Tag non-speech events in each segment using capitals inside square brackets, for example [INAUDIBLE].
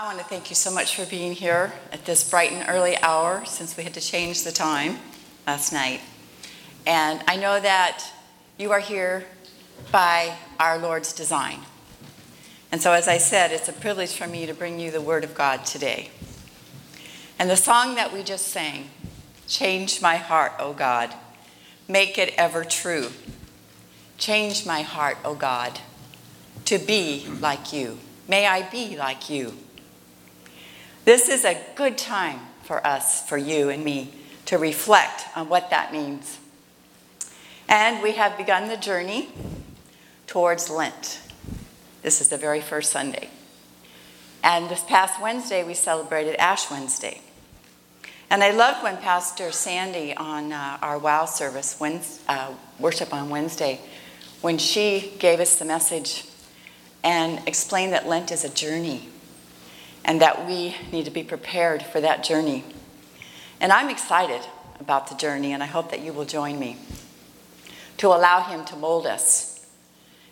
I want to thank you so much for being here at this bright and early hour since we had to change the time last night. And I know that you are here by our Lord's design. And so, as I said, it's a privilege for me to bring you the Word of God today. And the song that we just sang, Change My Heart, O God, make it ever true. Change my heart, O God, to be like you. May I be like you. This is a good time for us, for you and me, to reflect on what that means. And we have begun the journey towards Lent. This is the very first Sunday. And this past Wednesday, we celebrated Ash Wednesday. And I loved when Pastor Sandy on uh, our WOW service, Wednesday, uh, worship on Wednesday, when she gave us the message and explained that Lent is a journey and that we need to be prepared for that journey. And I'm excited about the journey, and I hope that you will join me to allow Him to mold us,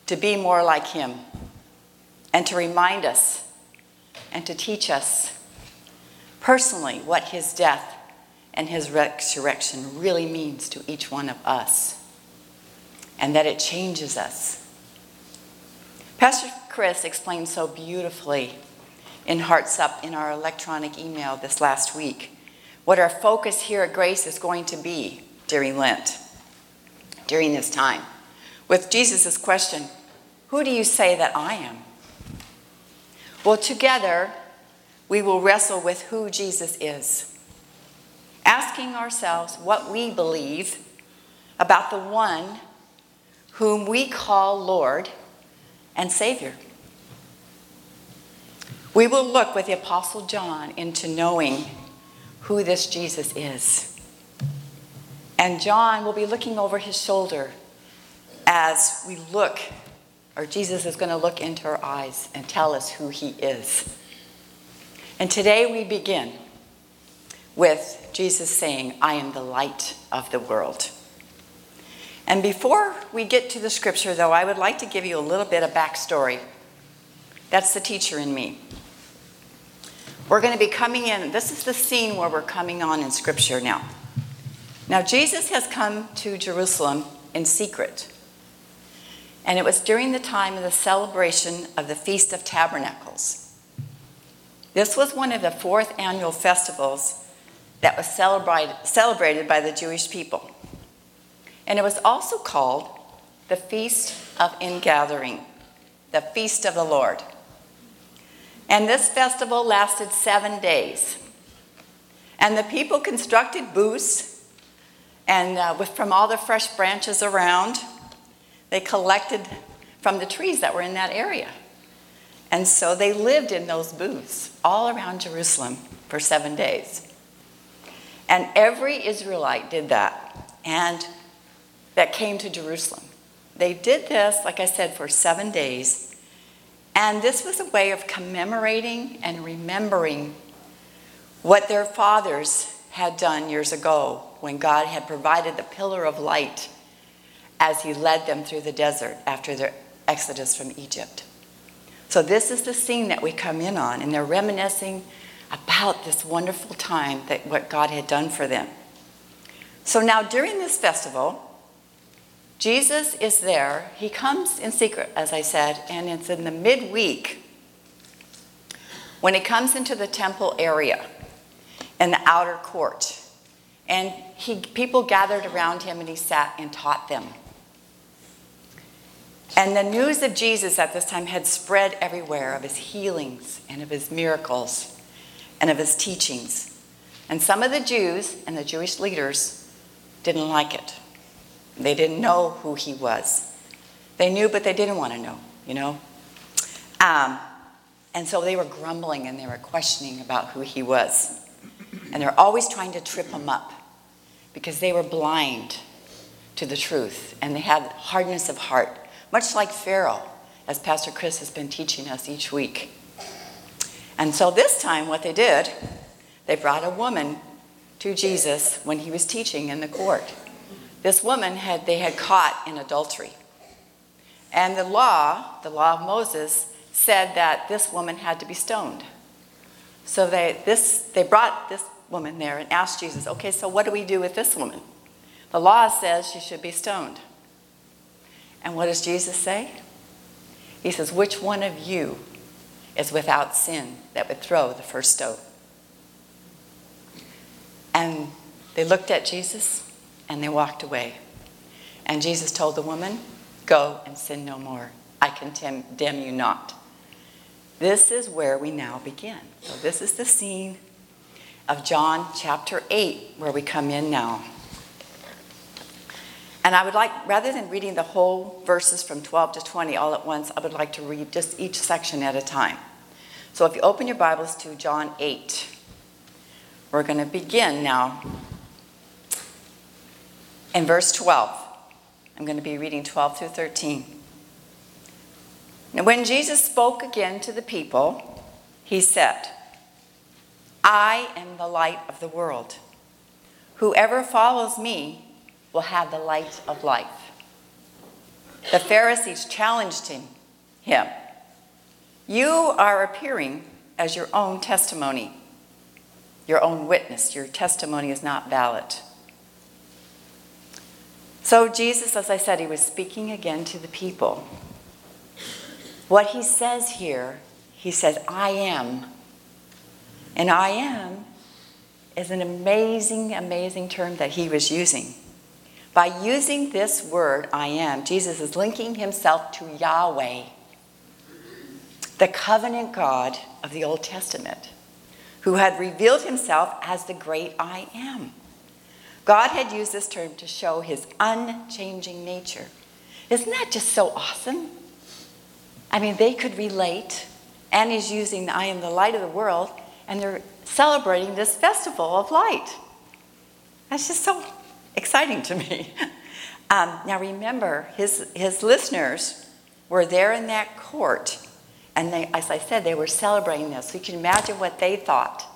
to be more like Him and to remind us and to teach us personally what his death and his resurrection really means to each one of us, and that it changes us. Pastor Chris explained so beautifully in Hearts Up in our electronic email this last week what our focus here at Grace is going to be during Lent, during this time, with Jesus' question Who do you say that I am? Well, together, we will wrestle with who Jesus is, asking ourselves what we believe about the one whom we call Lord and Savior. We will look with the Apostle John into knowing who this Jesus is. And John will be looking over his shoulder as we look or Jesus is going to look into our eyes and tell us who he is. And today we begin with Jesus saying, I am the light of the world. And before we get to the scripture, though, I would like to give you a little bit of backstory. That's the teacher in me. We're going to be coming in, this is the scene where we're coming on in scripture now. Now, Jesus has come to Jerusalem in secret and it was during the time of the celebration of the Feast of Tabernacles. This was one of the fourth annual festivals that was celebrated, by the Jewish people. And it was also called the Feast of Ingathering, the Feast of the Lord. And this festival lasted seven days. And the people constructed booths and uh, with, from all the fresh branches around they collected from the trees that were in that area. And so they lived in those booths all around Jerusalem for seven days. And every Israelite did that, and that came to Jerusalem. They did this, like I said, for seven days. And this was a way of commemorating and remembering what their fathers had done years ago when God had provided the pillar of light as he led them through the desert after their exodus from Egypt. So, this is the scene that we come in on, and they're reminiscing about this wonderful time that what God had done for them. So, now during this festival, Jesus is there. He comes in secret, as I said, and it's in the midweek when he comes into the temple area in the outer court. And he, people gathered around him and he sat and taught them. And the news of Jesus at this time had spread everywhere of his healings and of his miracles and of his teachings. And some of the Jews and the Jewish leaders didn't like it. They didn't know who he was. They knew, but they didn't want to know, you know? Um, and so they were grumbling and they were questioning about who he was. And they're always trying to trip him up because they were blind to the truth and they had hardness of heart much like Pharaoh, as Pastor Chris has been teaching us each week. And so this time, what they did, they brought a woman to Jesus when he was teaching in the court. This woman had they had caught in adultery. And the law, the law of Moses, said that this woman had to be stoned. So they, this, they brought this woman there and asked Jesus, okay, so what do we do with this woman? The law says she should be stoned. And what does Jesus say? He says, Which one of you is without sin that would throw the first stone? And they looked at Jesus and they walked away. And Jesus told the woman, Go and sin no more. I condemn you not. This is where we now begin. So, this is the scene of John chapter 8 where we come in now. And I would like, rather than reading the whole verses from 12 to 20 all at once, I would like to read just each section at a time. So if you open your Bibles to John 8, we're going to begin now in verse 12. I'm going to be reading 12 through 13. Now, when Jesus spoke again to the people, he said, I am the light of the world. Whoever follows me will have the light of life. The Pharisees challenged him, him. You are appearing as your own testimony, your own witness. Your testimony is not valid. So, Jesus, as I said, he was speaking again to the people. What he says here, he says, I am. And I am is an amazing, amazing term that he was using. By using this word, I am, Jesus is linking himself to Yahweh, the covenant God of the Old Testament, who had revealed himself as the great I am. God had used this term to show his unchanging nature. Isn't that just so awesome? I mean, they could relate, and he's using I am the light of the world, and they're celebrating this festival of light. That's just so exciting to me. [LAUGHS] Um, now remember, his, his listeners were there in that court, and they, as I said, they were celebrating this. So you can imagine what they thought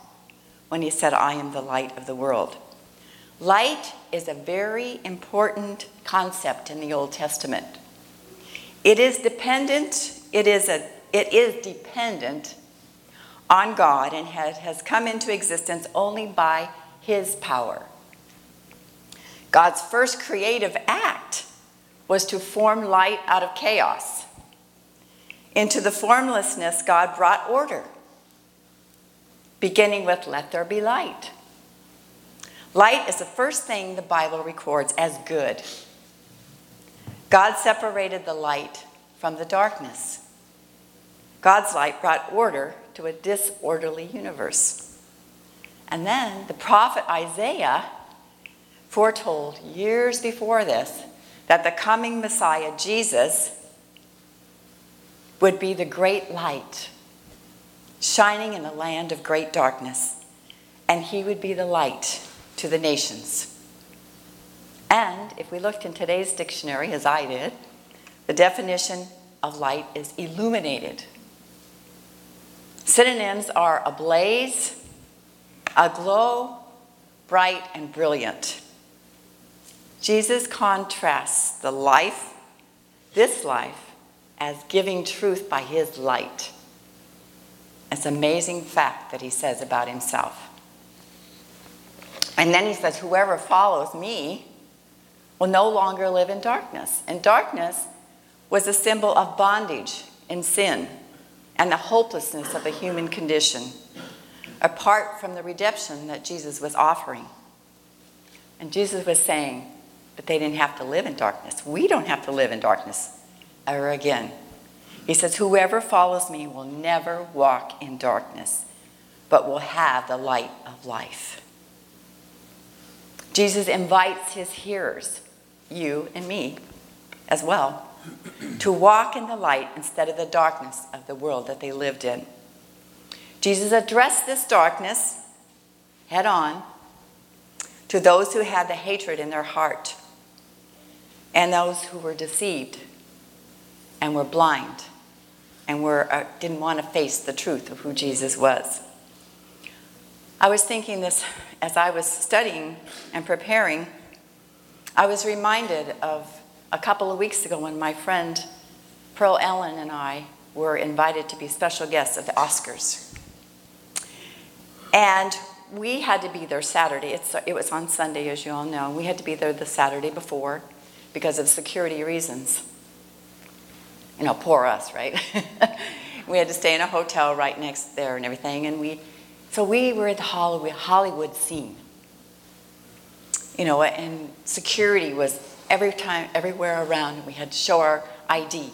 when he said, I am the light of the world. Light is a very important concept in the Old Testament. It is dependent, it is, a, it is dependent on God and has, has come into existence only by his power. God's first creative act was to form light out of chaos. Into the formlessness, God brought order, beginning with, Let there be light. Light is the first thing the Bible records as good. God separated the light from the darkness. God's light brought order to a disorderly universe. And then the prophet Isaiah foretold years before this that the coming Messiah, Jesus, would be the great light shining in a land of great darkness, and he would be the light to the nations. And if we looked in today's dictionary, as I did, the definition of light is illuminated. Synonyms are ablaze, aglow, bright, and brilliant. Jesus contrasts the life, this life, as giving truth by his light. It's an amazing fact that he says about himself. And then he says, Whoever follows me will no longer live in darkness. And darkness was a symbol of bondage and sin and the hopelessness of the human condition, apart from the redemption that Jesus was offering. And Jesus was saying, but they didn't have to live in darkness. We don't have to live in darkness ever again. He says, Whoever follows me will never walk in darkness, but will have the light of life. Jesus invites his hearers, you and me as well, to walk in the light instead of the darkness of the world that they lived in. Jesus addressed this darkness head on to those who had the hatred in their heart and those who were deceived and were blind and were, uh, didn't want to face the truth of who Jesus was. I was thinking this as I was studying and preparing. I was reminded of a couple of weeks ago when my friend Pearl Ellen and I were invited to be special guests at the Oscars. And we had to be there Saturday. It's, it was on Sunday, as you all know. We had to be there the Saturday before because of security reasons. You know, poor us, right? [LAUGHS] we had to stay in a hotel right next there and everything. And we, so we were at the Hollywood, Hollywood scene. You know, and security was every time, everywhere around, and we had to show our ID.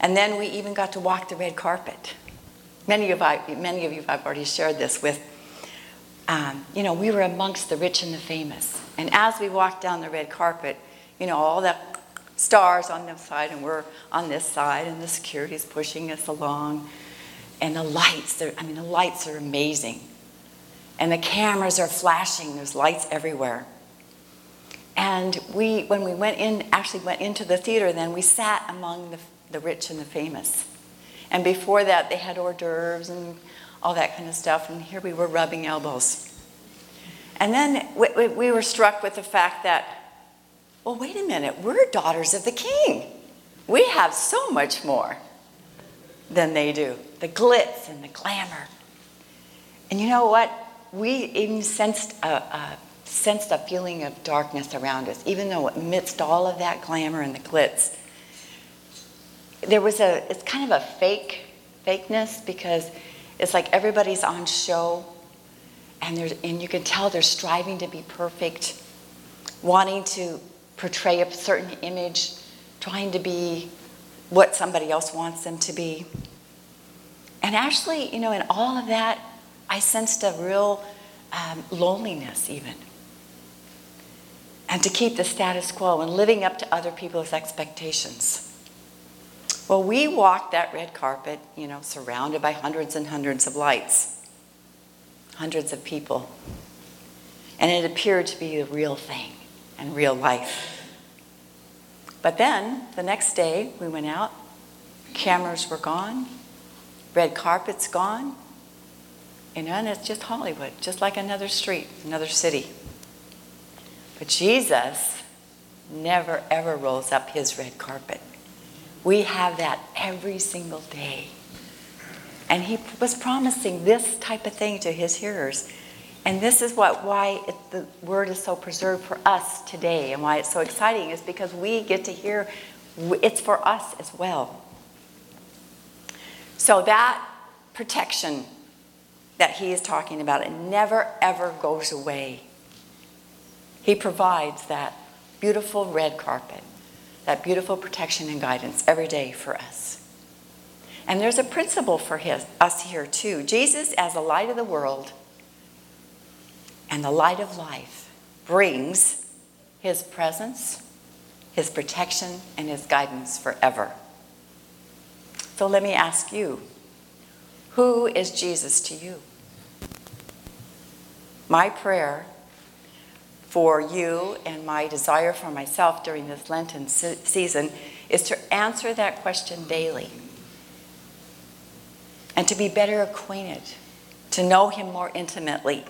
And then we even got to walk the red carpet. Many of, I, many of you I've already shared this with. Um, you know, we were amongst the rich and the famous. And as we walked down the red carpet, you know, all the stars on this side, and we're on this side, and the security's pushing us along. And the lights, I mean, the lights are amazing. And the cameras are flashing, there's lights everywhere. And we, when we went in, actually went into the theater, then we sat among the, the rich and the famous. And before that, they had hors d'oeuvres and all that kind of stuff. And here we were rubbing elbows. And then we, we were struck with the fact that, well, wait a minute, we're daughters of the king. We have so much more than they do the glitz and the glamour. And you know what? We even sensed a, a, sensed a feeling of darkness around us, even though amidst all of that glamour and the glitz, there was a, it's kind of a fake, fakeness because it's like everybody's on show and, there's, and you can tell they're striving to be perfect, wanting to portray a certain image, trying to be what somebody else wants them to be. And actually, you know, in all of that, I sensed a real um, loneliness, even. And to keep the status quo and living up to other people's expectations. Well, we walked that red carpet, you know, surrounded by hundreds and hundreds of lights, hundreds of people. And it appeared to be the real thing and real life. But then, the next day, we went out, cameras were gone, red carpet's gone. You know, and it's just Hollywood, just like another street, another city. But Jesus never ever rolls up his red carpet. We have that every single day. And he was promising this type of thing to his hearers. And this is what why it, the word is so preserved for us today and why it's so exciting is because we get to hear it's for us as well. So that protection that he is talking about, it never ever goes away. He provides that beautiful red carpet, that beautiful protection and guidance every day for us. And there's a principle for his, us here too. Jesus, as the light of the world and the light of life, brings his presence, his protection, and his guidance forever. So let me ask you who is Jesus to you? My prayer for you and my desire for myself during this Lenten season is to answer that question daily and to be better acquainted, to know Him more intimately,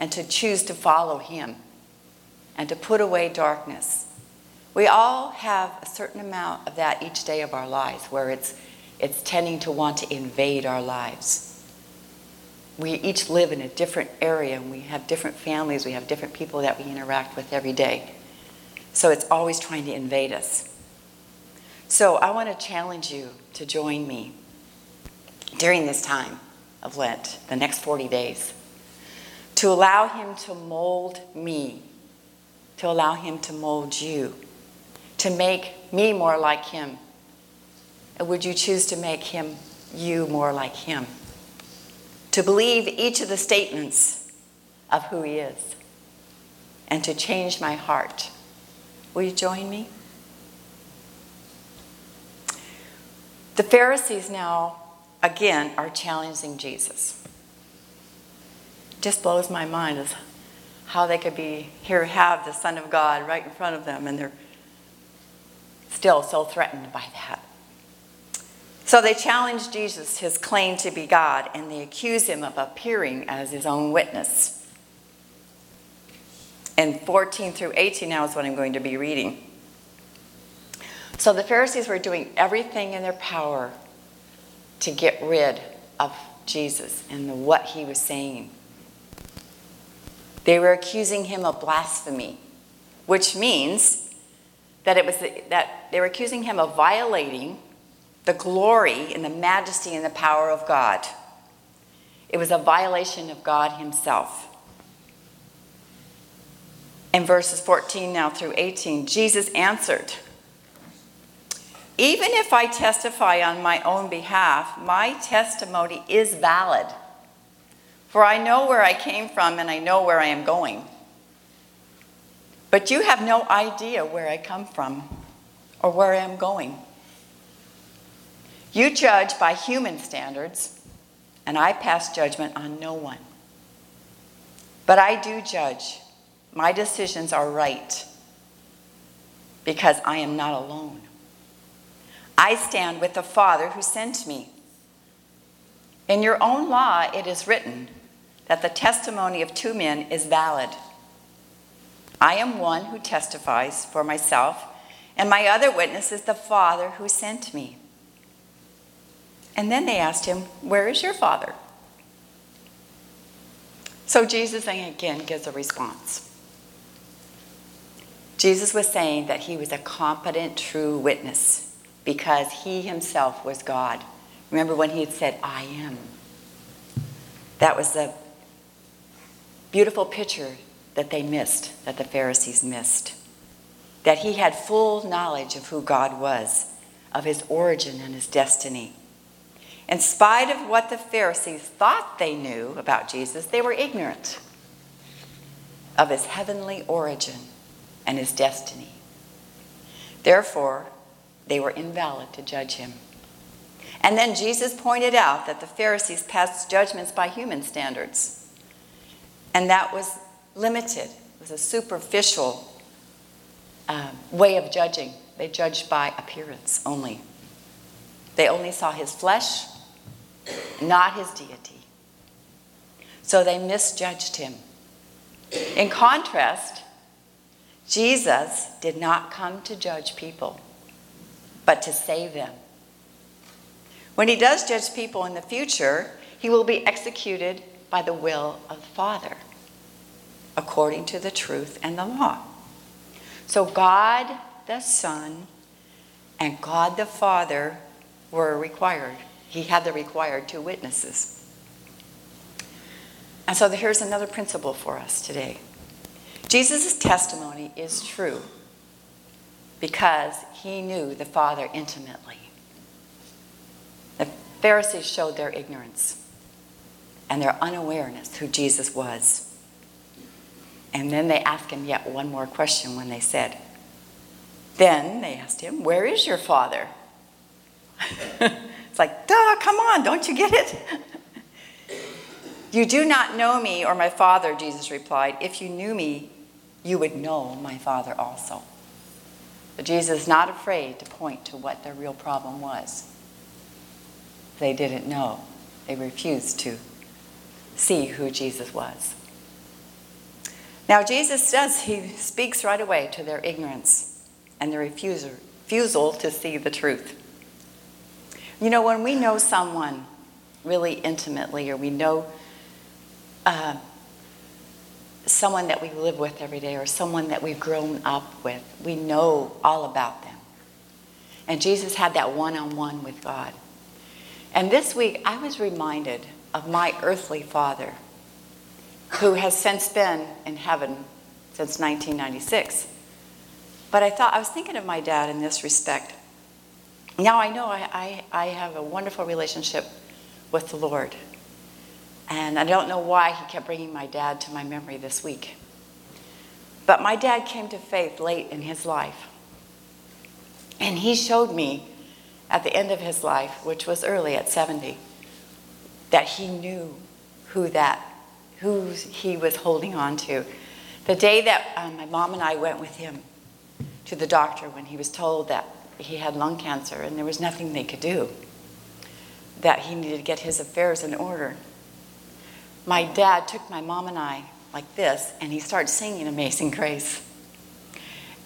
and to choose to follow Him and to put away darkness. We all have a certain amount of that each day of our lives where it's it's tending to want to invade our lives. We each live in a different area and we have different families, we have different people that we interact with every day. So it's always trying to invade us. So I want to challenge you to join me during this time of Lent, the next 40 days, to allow Him to mold me, to allow Him to mold you, to make me more like Him or would you choose to make him, you, more like him? To believe each of the statements of who he is and to change my heart. Will you join me? The Pharisees now, again, are challenging Jesus. Just blows my mind as how they could be here, have the Son of God right in front of them, and they're still so threatened by that. So they challenge Jesus, his claim to be God, and they accuse him of appearing as his own witness. And 14 through 18 now is what I'm going to be reading. So the Pharisees were doing everything in their power to get rid of Jesus and what he was saying. They were accusing him of blasphemy, which means that it was the, that they were accusing him of violating the glory and the majesty and the power of God. It was a violation of God himself. In verses 14 now through 18, Jesus answered, Even if I testify on my own behalf, my testimony is valid. For I know where I came from and I know where I am going. But you have no idea where I come from or where I am going. You judge by human standards, and I pass judgment on no one. But I do judge my decisions are right because I am not alone. I stand with the Father who sent me. In your own law, it is written that the testimony of two men is valid. I am one who testifies for myself, and my other witness is the Father who sent me. And then they asked him, Where is your Father? So Jesus again gives a response. Jesus was saying that he was a competent, true witness because he himself was God. Remember when he had said, I am? That was the beautiful picture that they missed, that the Pharisees missed. That he had full knowledge of who God was, of his origin and his destiny. In spite of what the Pharisees thought they knew about Jesus, they were ignorant of his heavenly origin and his destiny. Therefore, they were invalid to judge him. And then Jesus pointed out that the Pharisees passed judgments by human standards. And that was limited, it was a superficial uh, way of judging. They judged by appearance only. They only saw his flesh, not his deity. So they misjudged him. In contrast, Jesus did not come to judge people, but to save them. When he does judge people in the future, he will be executed by the will of the Father, according to the truth and the law. So God the Son and God the Father were required. He had the required two witnesses. And so here's another principle for us today. Jesus' testimony is true because he knew the Father intimately. The Pharisees showed their ignorance and their unawareness who Jesus was. And then they asked him yet one more question when they said, Then they asked him, Where is your Father? [LAUGHS] it's like, duh, come on, don't you get it? [LAUGHS] you do not know me or my Father, Jesus replied. If you knew me, you would know my Father also. But Jesus is not afraid to point to what their real problem was. They didn't know, they refused to see who Jesus was. Now, Jesus does, he speaks right away to their ignorance and their refusal, to see the truth. You know, when we know someone really intimately or we know uh, someone that we live with every day or someone that we've grown up with. We know all about them. And Jesus had that one on one with God. And this week, I was reminded of my earthly father, who has since been in heaven since 1996. But I thought, I was thinking of my dad in this respect. Now I know I, I, I have a wonderful relationship with the Lord. And I don't know why he kept bringing my dad to my memory this week. But my dad came to faith late in his life. And he showed me at the end of his life, which was early at 70, that he knew who that who he was holding on to. The day that um, my mom and I went with him to the doctor when he was told that he had lung cancer and there was nothing they could do, that he needed to get his affairs in order my dad took my mom and I like this, and he started singing Amazing Grace.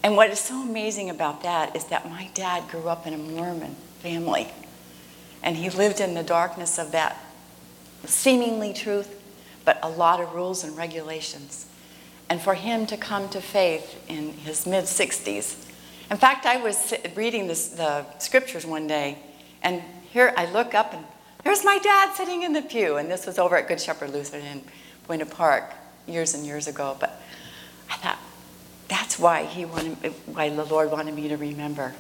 And what is so amazing about that is that my dad grew up in a Mormon family, and he lived in the darkness of that seemingly truth, but a lot of rules and regulations. And for him to come to faith in his mid 60s. In fact, I was reading this, the scriptures one day, and here I look up, and there's my dad sitting in the pew. And this was over at Good Shepherd Lutheran in Buena Park years and years ago. But I thought, that's why he wanted, why the Lord wanted me to remember,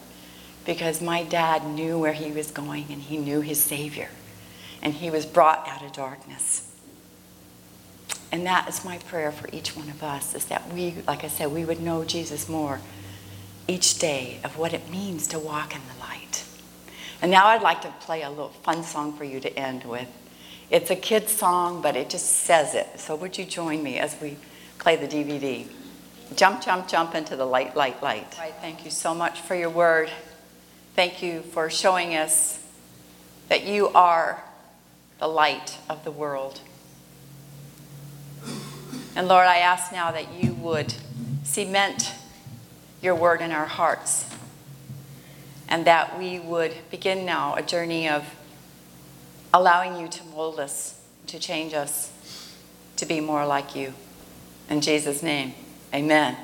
because my dad knew where he was going, and he knew his Savior, and he was brought out of darkness. And that is my prayer for each one of us is that we, like I said, we would know Jesus more each day of what it means to walk in the light. And now I'd like to play a little fun song for you to end with. It's a kid's song, but it just says it. So would you join me as we play the DVD? Jump, jump, jump into the light, light, light. Thank you so much for your word. Thank you for showing us that you are the light of the world. And Lord, I ask now that you would cement your word in our hearts and that we would begin now a journey of allowing you to mold us, to change us, to be more like you. In Jesus' name, amen.